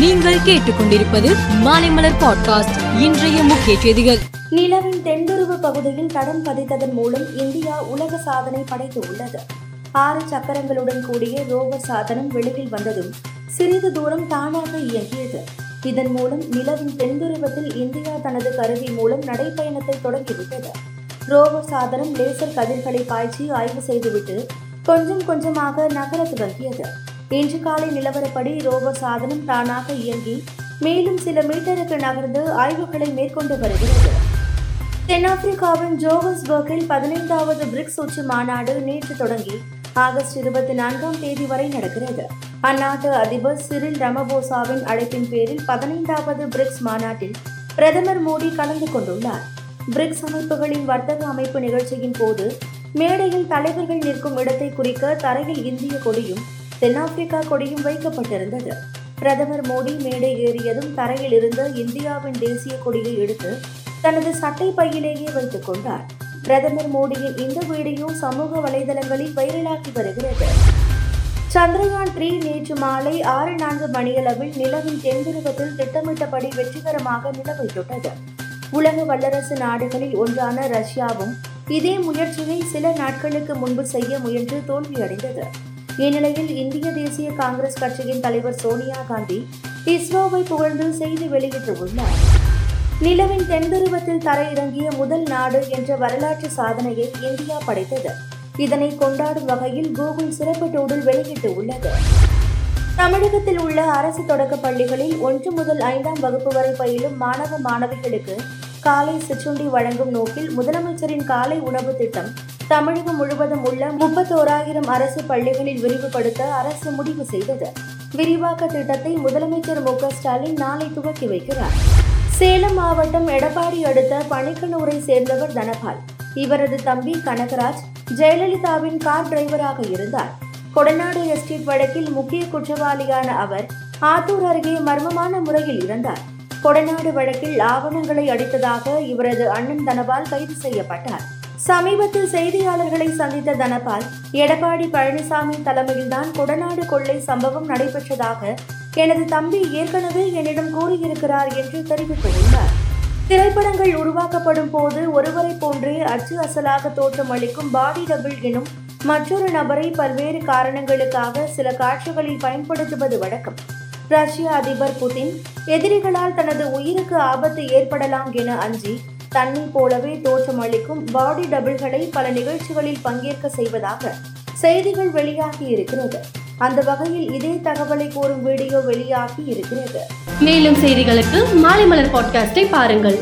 நீங்கள் கேட்டுக்கொண்டிருப்பது மாலைமலர் பாட்காஸ்ட். இன்றைய முக்கிய செய்திகள். நிலவின் தென்துருவ பகுதியில் தடம் பதித்ததன் மூலம் இந்தியா உலக சாதனை படைத்து உள்ளது. ஆறு சக்கரங்களுடன் கூடிய ரோவர் சாதனம் வெளியில் வந்ததும் சிறிது தூரம் தானாக இயங்கியது. இதன் மூலம் நிலவின் தென்துருவத்தில் இந்தியா தனது கருவி மூலம் நடைப்பயணத்தை தொடங்கிவிட்டது. ரோவர் சாதனம் லேசர் கதிர்களை பாய்ச்சி ஆய்வு செய்துவிட்டு கொஞ்சம் கொஞ்சமாக நகர துவங்கியது இன்று காலை நிலவரப்படி ரோபோ சாதனம் தானாக இயங்கி மேலும் சில மீட்டருக்கு நகர்ந்து ஆய்வுகளை மேற்கொண்டு வருகிறது. தென்னாப்பிரிக்காவின் ஜோகஸ்பர்கில் பதினைந்தாவது பிரிக்ஸ் உச்சி மாநாடு நேற்று தொடங்கி ஆகஸ்ட் இருபத்தி நான்காம் தேதி வரை நடக்கிறது. அந்நாட்டு அதிபர் சிறில் ரமபோசாவின் அழைப்பின் பேரில் பதினைந்தாவது பிரிக்ஸ் மாநாட்டில் பிரதமர் மோடி கலந்து கொண்டுள்ளார். பிரிக்ஸ் அமைப்புகளின் வர்த்தக அமைப்பு நிகழ்ச்சியின் போது மேடையில் தலைவர்கள் நிற்கும் இடத்தை குறிக்க தரையில் இந்திய கொடியும் தென்னாப்பிரிக்கா கொடியும் வைக்கப்பட்டிருந்தது. பிரதமர் மோடி மேடை ஏறியதும் தரையில் இருந்த இந்தியாவின் தேசிய கொடியை எடுத்து தனது சட்டை பையிலேயே வைத்துக் கொண்டார். பிரதமர் மோடியின் இந்த வீடியோ சமூக வலைதளங்களில் வைரலாகி வருகிறது. சந்திரயான் த்ரீ நேற்று மாலை ஆறு நான்கு மணியளவில் நிலவின் தென்துருவத்தில் திட்டமிட்டபடி வெற்றிகரமாக நிலவை தொட்டது உலக வல்லரசு நாடுகளில் ஒன்றான ரஷ்யாவும் இதே முயற்சியை சில நாட்களுக்கு முன்பு செய்ய முயன்று தோல்வியடைந்தது. இந்நிலையில் இந்திய தேசிய காங்கிரஸ் கட்சியின் தலைவர் சோனியா காந்தி இஸ்ரோவை புகழ்ந்து செய்தி வெளியிட்டுள்ளார் நிலவின் தென்துருவத்தில் தரையிறங்கிய முதல் நாடு என்ற வரலாற்று சாதனையை இந்தியா படைத்தது. இதனை கொண்டாடும் வகையில் கூகுள் சிறப்பு டூடில் வெளியிட்டு உள்ளது. தமிழகத்தில் உள்ள அரசு தொடக்க பள்ளிகளில் ஒன்று முதல் ஐந்தாம் வகுப்பு வரை பயிலும் மாணவ மாணவிகளுக்கு காலை சிற்றுண்டி வழங்கும் நோக்கில் முதலமைச்சரின் காலை உணவு திட்டம் தமிழகம் முழுவதும் உள்ள முப்பத்தோராயிரம் அரசு பள்ளிகளில் விரிவுபடுத்த அரசு முடிவு செய்தது. விரிவாக்க திட்டத்தை முதலமைச்சர் மு ஸ்டாலின் நாளை துவக்கி வைக்கிறார். சேலம் மாவட்டம் எடப்பாடி அடுத்த பணிக்கனூரை சேர்ந்தவர் தனபால். இவரது தம்பி கனகராஜ் ஜெயலலிதாவின் கார் டிரைவராக இருந்தார். கொடநாடு எஸ்டேட் வழக்கில் முக்கிய குற்றவாளியான அவர் ஆத்தூர் அருகே மர்மமான முறையில் இறந்தார். கொடநாடு வழக்கில் ஆவணங்களை அடித்ததாக இவரது அண்ணன் தனபால் கைது செய்யப்பட்டார். சமீபத்தில் செய்தியாளர்களை சந்தித்த தனபால் எடப்பாடி பழனிசாமி தலைமையில்தான் கொடநாடு கொள்ளை சம்பவம் நடைபெற்றதாக எனது தம்பி ஏற்கனவே என்னிடம் கூறியிருக்கிறார் என்று தெரிவித்திருந்தார் திரைப்படங்கள் உருவாக்கப்படும் போது ஒருவரை போன்றே அச்சு அசலாக தோற்றமளிக்கும் பாடி டபுள் எனும் மற்றொரு நபரை பல்வேறு காரணங்களுக்காக சில காட்சிகளில் பயன்படுத்துவது வழக்கம். ரஷ்ய அதிபர் புதின் எதிரிகளால் தனது உயிருக்கு ஆபத்து ஏற்படலாம் என அஞ்சி தன்னை போலவே தோற்றமளிக்கும் பாடி டபுள்களை பல நிகழ்ச்சிகளில் பங்கேற்க செய்வதாக செய்திகள் வெளியாகி இருக்கிறது. அந்த வகையில் இதே தகவலை கூறும் வீடியோ வெளியாகி இருக்கிறது. மேலும் செய்திகளுக்கு மாலை மலர் பாட்காஸ்டை பாருங்கள்.